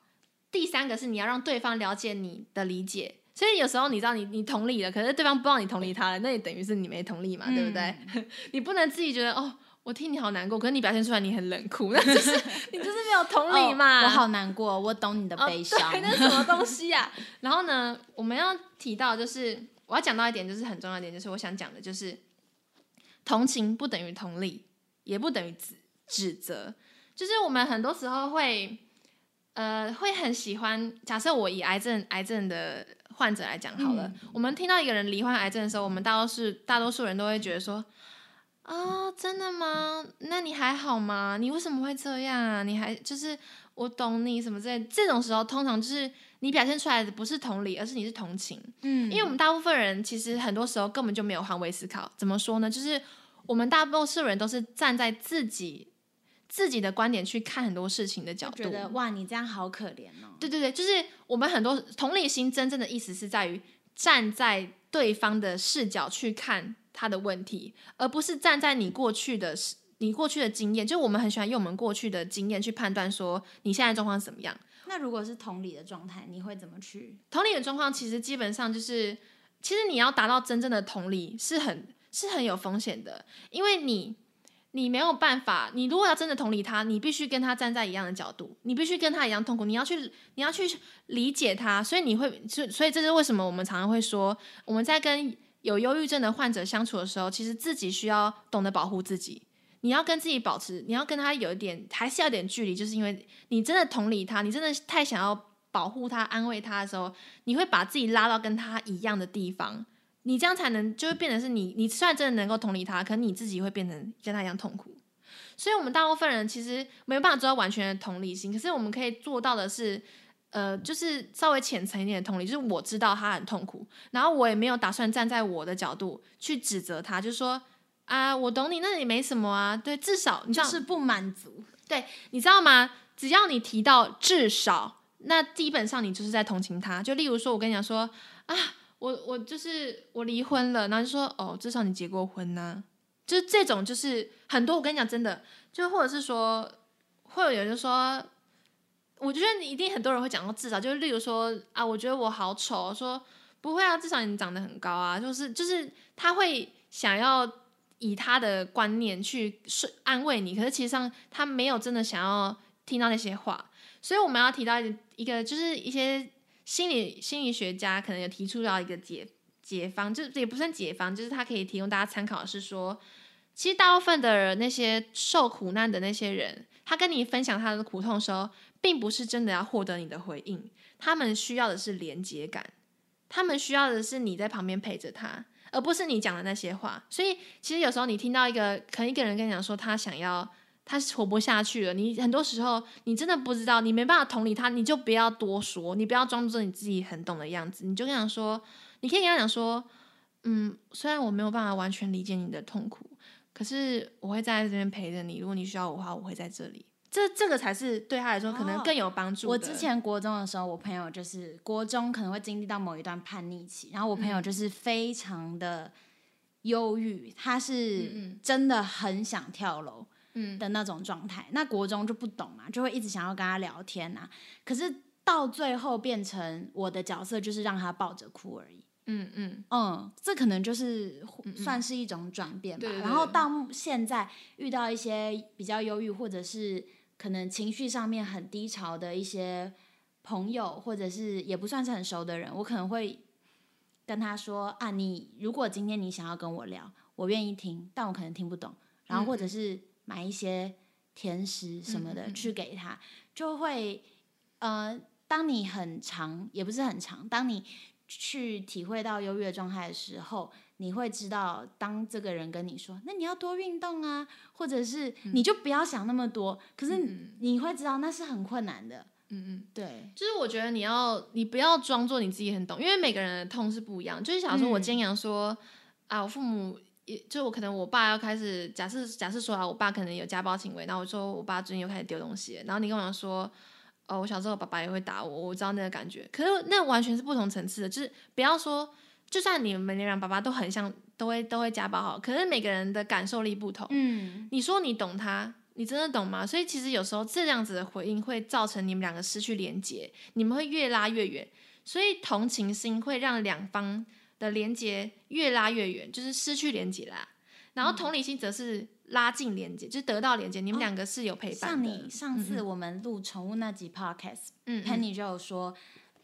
第三个是你要让对方了解你的理解。所以有时候你知道你你同理了，可是对方不知道你同理他了，那也等于是你没同理嘛，嗯、对不对？(laughs) 你不能自己觉得哦，我替你好难过，可是你表现出来你很冷酷，(laughs) 那就是你就是没有同理嘛。哦、我好难过，我懂你的悲伤。哦、对，那是什么东西呀、啊？(laughs) 然后呢，我们要提到就是我要讲到一点，就是很重要一点，就是我想讲的就是同情不等于同理，也不等于指指责。就是我们很多时候会呃会很喜欢，假设我以癌症癌症的患者来讲好了，嗯、我们听到一个人罹患癌症的时候，我们大多数大多数人都会觉得说。啊、哦，真的吗？那你还好吗？你为什么会这样啊？你还就是我懂你什么之类。这种时候，通常就是你表现出来的不是同理，而是你是同情。嗯，因为我们大部分人其实很多时候根本就没有换位思考。怎么说呢？就是我们大多数人都是站在自己自己的观点去看很多事情的角度。觉得哇，你这样好可怜哦。对对对，就是我们很多同理心真正的意思是在于站在对方的视角去看。他的问题，而不是站在你过去的、你过去的经验。就我们很喜欢用我们过去的经验去判断说你现在状况怎么样。那如果是同理的状态，你会怎么去？同理的状况其实基本上就是，其实你要达到真正的同理是很是很有风险的，因为你你没有办法。你如果要真的同理他，你必须跟他站在一样的角度，你必须跟他一样痛苦，你要去你要去理解他。所以你会，所所以这是为什么我们常常会说我们在跟。有忧郁症的患者相处的时候，其实自己需要懂得保护自己。你要跟自己保持，你要跟他有一点，还是要点距离，就是因为你真的同理他，你真的太想要保护他、安慰他的时候，你会把自己拉到跟他一样的地方，你这样才能就会变成是你，你虽然真的能够同理他，可你自己会变成跟他一样痛苦。所以，我们大部分人其实没有办法做到完全的同理心，可是我们可以做到的是。呃，就是稍微浅层一点的同理，就是我知道他很痛苦，然后我也没有打算站在我的角度去指责他，就是说啊，我懂你，那也没什么啊，对，至少你知道是不满足，对，你知道吗？只要你提到至少，那基本上你就是在同情他。就例如说，我跟你讲说啊，我我就是我离婚了，然后就说哦，至少你结过婚呢，就是这种，就是很多。我跟你讲，真的，就或者是说，会有人说。我觉得你一定很多人会讲到至少，就是例如说啊，我觉得我好丑，说不会啊，至少你长得很高啊，就是就是他会想要以他的观念去是安慰你，可是其实上他没有真的想要听到那些话，所以我们要提到一个，就是一些心理心理学家可能有提出到一个解解方，就也不算解方，就是他可以提供大家参考是说，其实大部分的那些受苦难的那些人，他跟你分享他的苦痛的时候。并不是真的要获得你的回应，他们需要的是连接感，他们需要的是你在旁边陪着他，而不是你讲的那些话。所以，其实有时候你听到一个可能一个人跟你讲说他想要，他活不下去了，你很多时候你真的不知道，你没办法同理他，你就不要多说，你不要装作你自己很懂的样子，你就跟他说，你可以跟他讲说，嗯，虽然我没有办法完全理解你的痛苦，可是我会在这边陪着你，如果你需要我的话，我会在这里。这这个才是对他来说可能更有帮助。哦。我之前国中的时候，我朋友就是国中可能会经历到某一段叛逆期，然后我朋友就是非常的忧郁，嗯、他是真的很想跳楼的那种状态。嗯、那国中就不懂嘛，就会一直想要跟他聊天啊。可是到最后变成我的角色就是让他抱着哭而已。嗯嗯嗯，这可能就是算是一种转变吧。嗯嗯然后到现在遇到一些比较忧郁或者是。可能情绪上面很低潮的一些朋友，或者是也不算是很熟的人，我可能会跟他说啊，你如果今天你想要跟我聊，我愿意听，但我可能听不懂。然后或者是买一些甜食什么的去给他，就会呃，当你很长，也不是很长，当你去体会到优越状态的时候。你会知道，当这个人跟你说，那你要多运动啊，或者是你就不要想那么多。嗯、可是你会知道那是很困难的。嗯嗯，对，就是我觉得你要，你不要装作你自己很懂，因为每个人的痛是不一样。就是想说，我经常说、嗯、啊，我父母也就我可能我爸要开始假设假设说啊，我爸可能有家暴行为，然后我说我爸最近又开始丢东西，然后你跟我讲说，哦，我小时候爸爸也会打我，我知道那个感觉。可是那完全是不同层次的，就是不要说。就算你们两爸爸都很像，都会都会家暴好，可是每个人的感受力不同。嗯，你说你懂他，你真的懂吗？所以其实有时候这样子的回应会造成你们两个失去连接，你们会越拉越远。所以同情心会让两方的连接越拉越远，就是失去连接啦。然后同理心则是拉近连接，就是得到连接。你们两个是有陪伴像你上次我们录宠物那集 podcast，嗯，Penny 就有说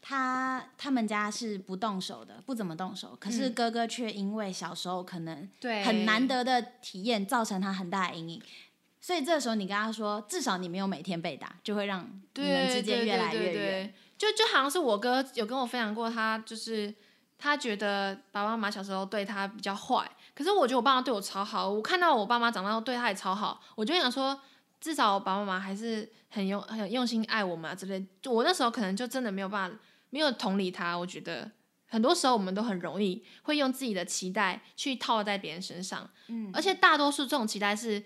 他他们家是不动手的，不怎么动手。可是哥哥却因为小时候可能对很难得的体验，造成他很大的阴影。所以这个时候你跟他说，至少你没有每天被打，就会让你们之间越来越远。就就好像是我哥有跟我分享过，他就是他觉得爸爸妈妈小时候对他比较坏，可是我觉得我爸妈对我超好。我看到我爸妈长大后对他也超好，我就想说，至少我爸爸妈妈还是很用很用心爱我们啊之类。就我那时候可能就真的没有办法，没有同理他。我觉得很多时候我们都很容易会用自己的期待去套在别人身上，嗯，而且大多数这种期待是。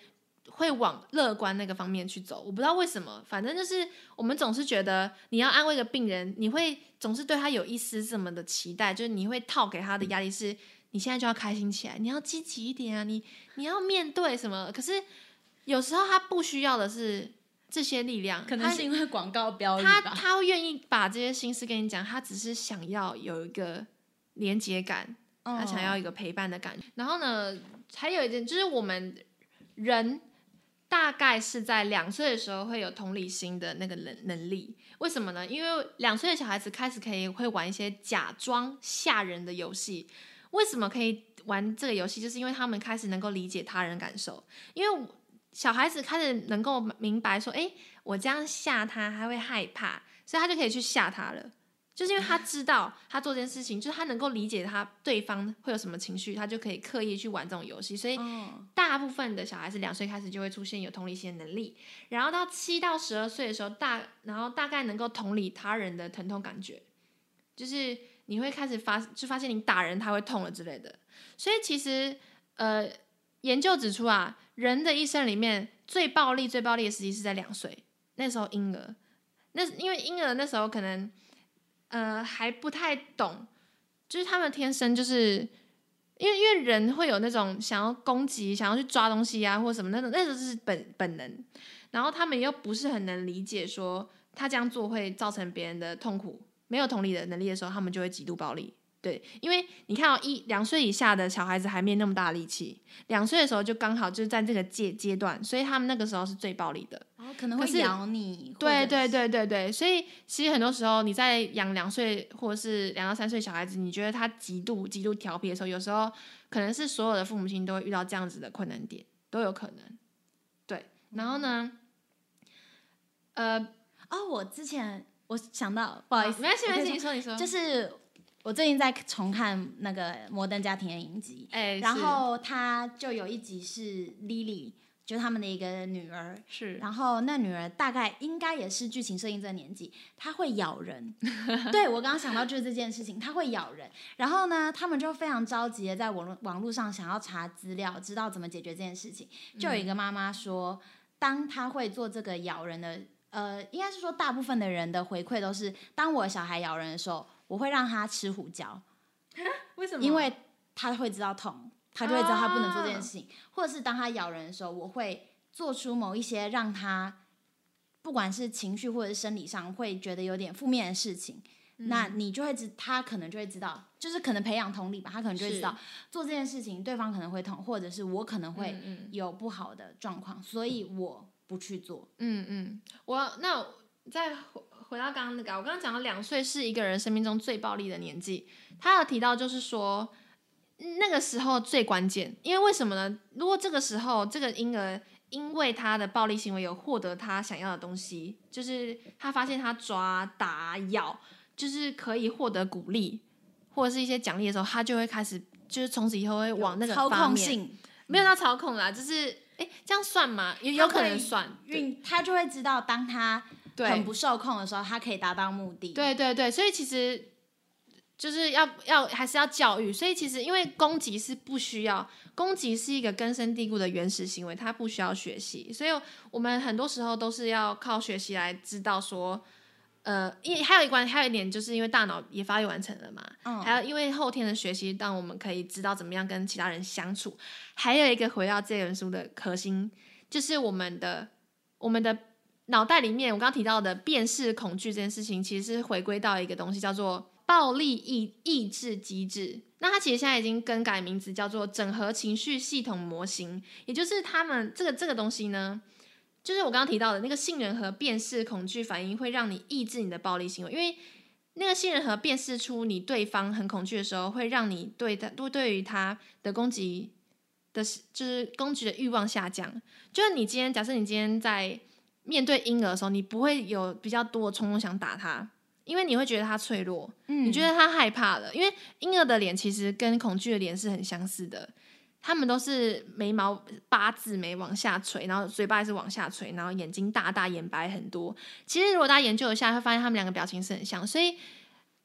会往乐观那个方面去走，我不知道为什么，反正就是我们总是觉得你要安慰一个病人，你会总是对他有一丝什么的期待，就是你会套给他的压力是，你现在就要开心起来，你要积极一点啊，你你要面对什么？可是有时候他不需要的是这些力量，可能是因为广告标语他他会愿意把这些心思跟你讲，他只是想要有一个连接感，他想要一个陪伴的感觉。然后呢，还有一点就是我们人。大概是在两岁的时候会有同理心的那个能能力，为什么呢？因为两岁的小孩子开始可以会玩一些假装吓人的游戏。为什么可以玩这个游戏？就是因为他们开始能够理解他人感受，因为小孩子开始能够明白说，诶，我这样吓他，他会害怕，所以他就可以去吓他了。就是因为他知道他做这件事情，就是他能够理解他对方会有什么情绪，他就可以刻意去玩这种游戏。所以大部分的小孩子两岁开始就会出现有同理心的能力，然后到七到十二岁的时候，大然后大概能够同理他人的疼痛感觉，就是你会开始发就发现你打人他会痛了之类的。所以其实呃研究指出啊，人的一生里面最暴力最暴力的时期是在两岁，那时候婴儿，那因为婴儿那时候可能。呃，还不太懂，就是他们天生就是，因为因为人会有那种想要攻击、想要去抓东西啊，或什么那种，那种是本本能。然后他们又不是很能理解，说他这样做会造成别人的痛苦，没有同理的能力的时候，他们就会极度暴力。对，因为你看到一两岁以下的小孩子还没那么大力气，两岁的时候就刚好就是在这个阶阶段，所以他们那个时候是最暴力的。然哦，可能会咬你。对对对对对，所以其实很多时候你在养两岁或者是两到三岁小孩子，你觉得他极度极度调皮的时候，有时候可能是所有的父母亲都会遇到这样子的困难点，都有可能。对，然后呢，呃，哦，我之前我想到，不好意思，没关系没关系，你说你说，就是。我最近在重看那个《摩登家庭》的影集，欸、然后他就有一集是 Lily，就是他们的一个女儿，是，然后那女儿大概应该也是剧情设定这个年纪，她会咬人，(laughs) 对，我刚刚想到就是这件事情，她会咬人，然后呢，他们就非常着急的在网络网络上想要查资料，知道怎么解决这件事情，就有一个妈妈说，当她会做这个咬人的，呃，应该是说大部分的人的回馈都是，当我小孩咬人的时候。我会让他吃胡椒，(laughs) 为什么？因为他会知道痛，他就会知道他不能做这件事情。啊、或者是当他咬人的时候，我会做出某一些让他不管是情绪或者是生理上会觉得有点负面的事情。嗯、那你就会知，他可能就会知道，就是可能培养同理吧，他可能就会知道做这件事情对方可能会痛，或者是我可能会有不好的状况，嗯嗯，所以我不去做。嗯嗯，我那在。回到刚刚那个，我刚刚讲了两岁是一个人生命中最暴力的年纪。他有提到，就是说那个时候最关键，因为为什么呢？如果这个时候这个婴儿因为他的暴力行为有获得他想要的东西，就是他发现他抓、打、咬，就是可以获得鼓励或者是一些奖励的时候，他就会开始，就是从此以后会往那个操控性，没有到操控啦，就是哎，这样算吗？有有可能算，运他就会知道当他。对，很不受控的时候，他可以达到目的。对对对，所以其实就是要要还是要教育。所以其实因为攻击是不需要，攻击是一个根深蒂固的原始行为，它不需要学习。所以我们很多时候都是要靠学习来知道说，呃，因为还有一关，还有一点就是因为大脑也发育完成了嘛，嗯，还有因为后天的学习，让我们可以知道怎么样跟其他人相处。还有一个回到这本书的核心，就是我们的我们的。脑袋里面，我刚刚提到的辨识恐惧这件事情，其实是回归到一个东西，叫做暴力抑抑制机制。那它其实现在已经更改名字，叫做整合情绪系统模型，也就是他们这个这个东西呢，就是我刚刚提到的那个杏仁核辨识恐惧反应，会让你抑制你的暴力行为，因为那个杏仁核辨识出你对方很恐惧的时候，会让你对他对对于他的攻击的，就是攻击的欲望下降。就是你今天假设你今天在面对婴儿的时候，你不会有比较多的冲动想打他。因为你会觉得他脆弱，嗯，你觉得他害怕了。因为婴儿的脸其实跟恐惧的脸是很相似的，他们都是眉毛八字眉往下垂，然后嘴巴也是往下垂，然后眼睛大大，眼白很多。其实如果大家研究一下，会发现他们两个表情是很像。所以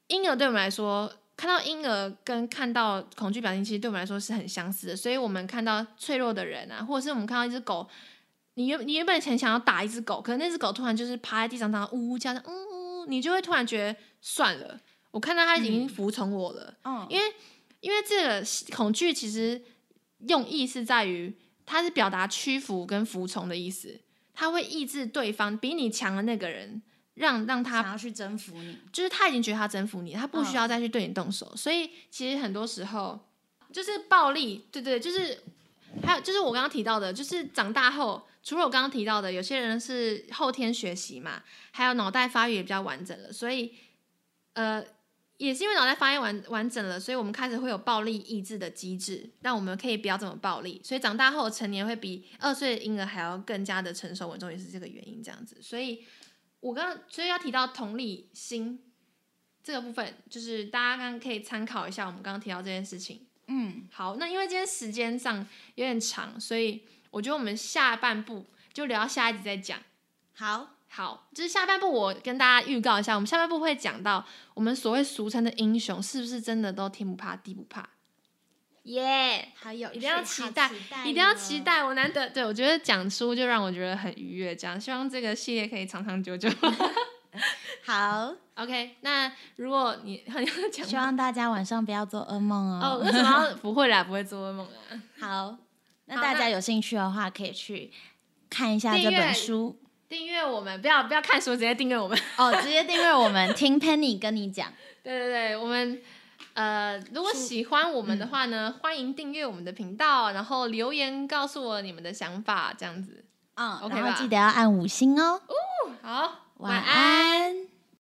婴儿对我们来说，看到婴儿跟看到恐惧表情，其实对我们来说是很相似的。所以我们看到脆弱的人啊，或者是我们看到一只狗，你原你原本很想要打一只狗，可是那只狗突然就是趴在地上，然后呜呜叫，嗯。你就会突然觉得算了，我看到它已经服从我了。嗯，因为因为这个恐惧其实用意是在于，它是表达屈服跟服从的意思。它会抑制对方比你强的那个人，让让他想要去征服你，就是他已经觉得他征服你，他不需要再去对你动手。嗯，所以其实很多时候就是暴力，对对，就是还有就是我刚刚提到的，就是长大后。除了我刚刚提到的，有些人是后天学习嘛，还有脑袋发育也比较完整了，所以，呃，也是因为脑袋发育完完整了，所以我们开始会有暴力抑制的机制，让我们可以不要这么暴力。所以长大后成年会比二岁的婴儿还要更加的成熟稳重，也是这个原因这样子。所以我刚所以要提到同理心这个部分，就是大家刚刚可以参考一下我们刚刚提到这件事情。嗯，好，那因为今天时间上有点长，所以。我觉得我们下半部就聊到下一集再讲。好，好，就是下半部我跟大家预告一下，我们下半部会讲到我们所谓俗称的英雄是不是真的都天不怕地不怕？耶，好有一定要期待，一定要期待。我难得对我觉得讲书就让我觉得很愉悦，这样希望这个系列可以长长久久。(laughs) (laughs) 好，OK，那如果你很想讲，希望大家晚上不要做噩梦哦。哦，为什么不会啦？不会做噩梦啊。好。那大家有兴趣的话，可以去看一下这本书。订阅我们，不要不要看书，直接订阅我们。哦，直接订阅我们，听 (laughs) Penny 跟你讲。对对对，我们呃，如果喜欢我们的话呢，嗯、欢迎订阅我们的频道，然后留言告诉我你们的想法，这样子。嗯，OK 吧？然后记得要按五星哦。哦，好，晚安。